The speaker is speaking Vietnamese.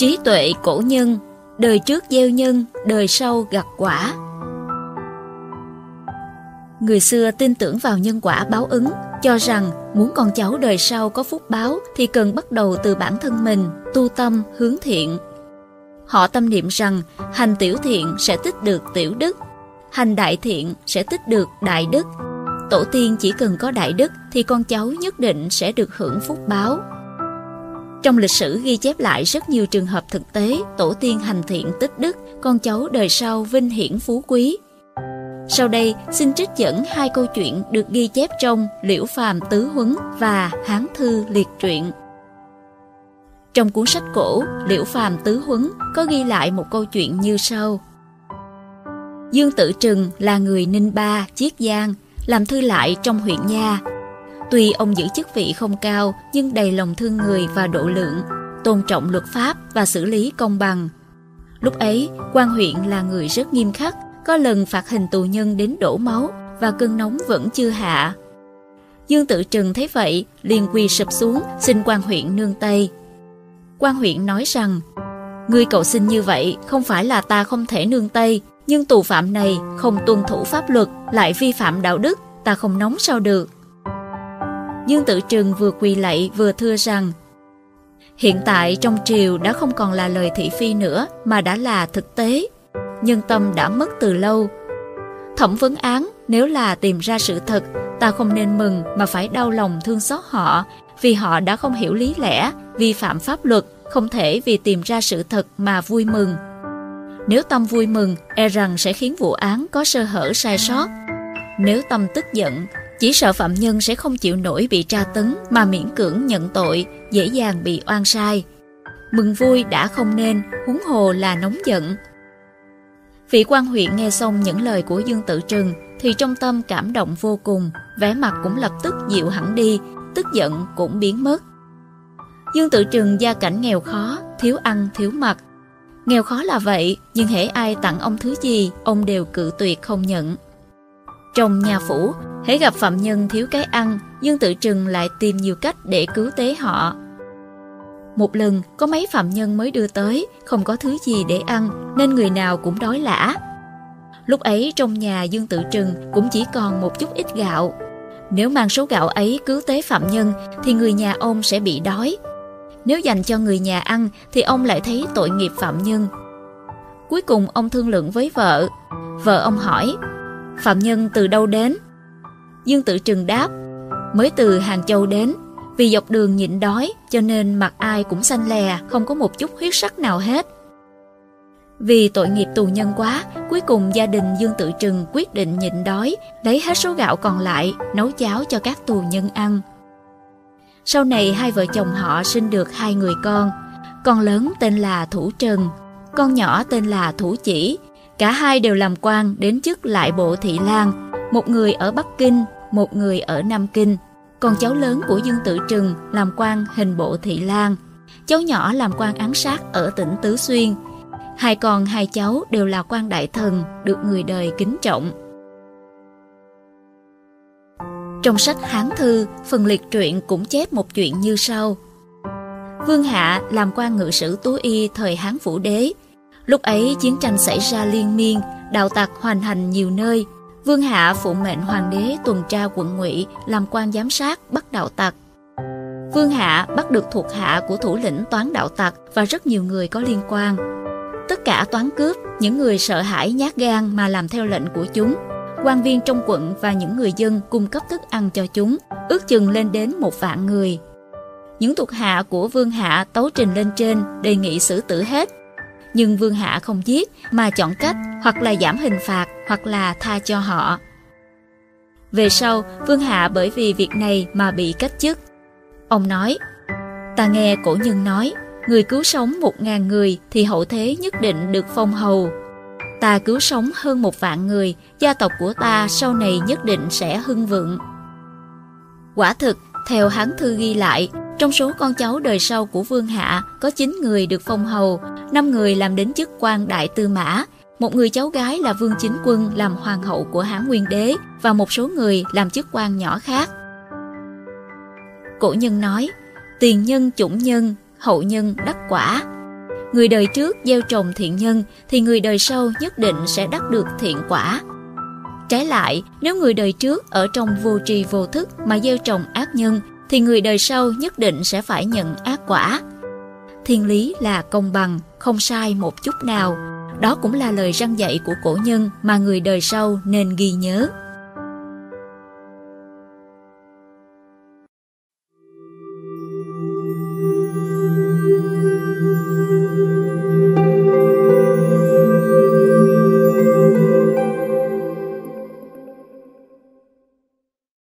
Trí tuệ cổ nhân, đời trước gieo nhân, đời sau gặt quả. Người xưa tin tưởng vào nhân quả báo ứng, cho rằng muốn con cháu đời sau có phúc báo thì cần bắt đầu từ bản thân mình, tu tâm, hướng thiện. Họ tâm niệm rằng hành tiểu thiện sẽ tích được tiểu đức, hành đại thiện sẽ tích được đại đức. Tổ tiên chỉ cần có đại đức thì con cháu nhất định sẽ được hưởng phúc báo. Trong lịch sử ghi chép lại rất nhiều trường hợp thực tế tổ tiên hành thiện tích đức, con cháu đời sau vinh hiển phú quý. Sau đây xin trích dẫn hai câu chuyện được ghi chép trong Liễu Phàm Tứ Huấn và Hán Thư Liệt Truyện. Trong cuốn sách cổ Liễu Phàm Tứ Huấn có ghi lại một câu chuyện như sau. Dương Tử Trừng là người Ninh Ba, Chiết Giang, làm thư lại trong huyện Nha. Tuy ông giữ chức vị không cao nhưng đầy lòng thương người và độ lượng, tôn trọng luật pháp và xử lý công bằng. Lúc ấy, quan huyện là người rất nghiêm khắc, có lần phạt hình tù nhân đến đổ máu và cơn nóng vẫn chưa hạ. Dương Tử Trừng thấy vậy, liền quỳ sụp xuống xin quan huyện nương tay. Quan huyện nói rằng, Ngươi cầu xin như vậy không phải là ta không thể nương tay, nhưng tù phạm này không tuân thủ pháp luật, lại vi phạm đạo đức, ta không nóng sao được. Dương Tử Trừng vừa quỳ lạy vừa thưa rằng, Hiện tại trong triều đã không còn là lời thị phi nữa mà đã là thực tế. Nhân tâm đã mất từ lâu. Thẩm vấn án nếu là tìm ra sự thật, ta không nên mừng mà phải đau lòng thương xót họ vì họ đã không hiểu lý lẽ, vi phạm pháp luật, không thể vì tìm ra sự thật mà vui mừng. Nếu tâm vui mừng, e rằng sẽ khiến vụ án có sơ hở sai sót. Nếu tâm tức giận, chỉ sợ phạm nhân sẽ không chịu nổi bị tra tấn mà miễn cưỡng nhận tội, dễ dàng bị oan sai. Mừng vui đã không nên, huống hồ là nóng giận. Vị quan huyện nghe xong những lời của Dương Tử Trừng thì trong tâm cảm động vô cùng, vẻ mặt cũng lập tức dịu hẳn đi, tức giận cũng biến mất. Dương Tự Trừng gia cảnh nghèo khó, thiếu ăn, thiếu mặc. Nghèo khó là vậy, nhưng hễ ai tặng ông thứ gì, ông đều cự tuyệt không nhận. Trong nhà phủ, hễ gặp phạm nhân thiếu cái ăn, Dương Tự Trừng lại tìm nhiều cách để cứu tế họ. Một lần, có mấy phạm nhân mới đưa tới, không có thứ gì để ăn, nên người nào cũng đói lã. Lúc ấy trong nhà Dương Tự Trừng cũng chỉ còn một chút ít gạo. Nếu mang số gạo ấy cứu tế phạm nhân, thì người nhà ông sẽ bị đói, nếu dành cho người nhà ăn thì ông lại thấy tội nghiệp phạm nhân. Cuối cùng ông thương lượng với vợ. Vợ ông hỏi, phạm nhân từ đâu đến? Dương Tử Trừng đáp, mới từ Hàng Châu đến. Vì dọc đường nhịn đói cho nên mặt ai cũng xanh lè, không có một chút huyết sắc nào hết. Vì tội nghiệp tù nhân quá, cuối cùng gia đình Dương Tự Trừng quyết định nhịn đói, lấy hết số gạo còn lại, nấu cháo cho các tù nhân ăn. Sau này hai vợ chồng họ sinh được hai người con. Con lớn tên là Thủ Trần, con nhỏ tên là Thủ Chỉ. Cả hai đều làm quan đến chức lại bộ Thị lang." Một người ở Bắc Kinh, một người ở Nam Kinh. Còn cháu lớn của Dương Tử Trừng làm quan hình bộ Thị Lan, cháu nhỏ làm quan án sát ở tỉnh Tứ Xuyên. Hai con hai cháu đều là quan đại thần, được người đời kính trọng. Trong sách Hán Thư, phần liệt truyện cũng chép một chuyện như sau. Vương Hạ làm quan ngự sử Tú Y thời Hán Vũ Đế. Lúc ấy chiến tranh xảy ra liên miên, đạo tặc hoành hành nhiều nơi. Vương Hạ phụ mệnh hoàng đế tuần tra quận ngụy làm quan giám sát bắt đạo tặc. Vương Hạ bắt được thuộc hạ của thủ lĩnh toán đạo tặc và rất nhiều người có liên quan. Tất cả toán cướp, những người sợ hãi nhát gan mà làm theo lệnh của chúng quan viên trong quận và những người dân cung cấp thức ăn cho chúng, ước chừng lên đến một vạn người. Những thuộc hạ của Vương Hạ tấu trình lên trên đề nghị xử tử hết. Nhưng Vương Hạ không giết mà chọn cách hoặc là giảm hình phạt hoặc là tha cho họ. Về sau, Vương Hạ bởi vì việc này mà bị cách chức. Ông nói, ta nghe cổ nhân nói, người cứu sống một ngàn người thì hậu thế nhất định được phong hầu ta cứu sống hơn một vạn người, gia tộc của ta sau này nhất định sẽ hưng vượng. Quả thực, theo Hán Thư ghi lại, trong số con cháu đời sau của Vương Hạ có 9 người được phong hầu, 5 người làm đến chức quan đại tư mã, một người cháu gái là Vương Chính Quân làm hoàng hậu của Hán Nguyên Đế và một số người làm chức quan nhỏ khác. Cổ nhân nói, tiền nhân chủng nhân, hậu nhân đắc quả. Người đời trước gieo trồng thiện nhân thì người đời sau nhất định sẽ đắc được thiện quả. Trái lại, nếu người đời trước ở trong vô tri vô thức mà gieo trồng ác nhân thì người đời sau nhất định sẽ phải nhận ác quả. Thiên lý là công bằng, không sai một chút nào. Đó cũng là lời răng dạy của cổ nhân mà người đời sau nên ghi nhớ.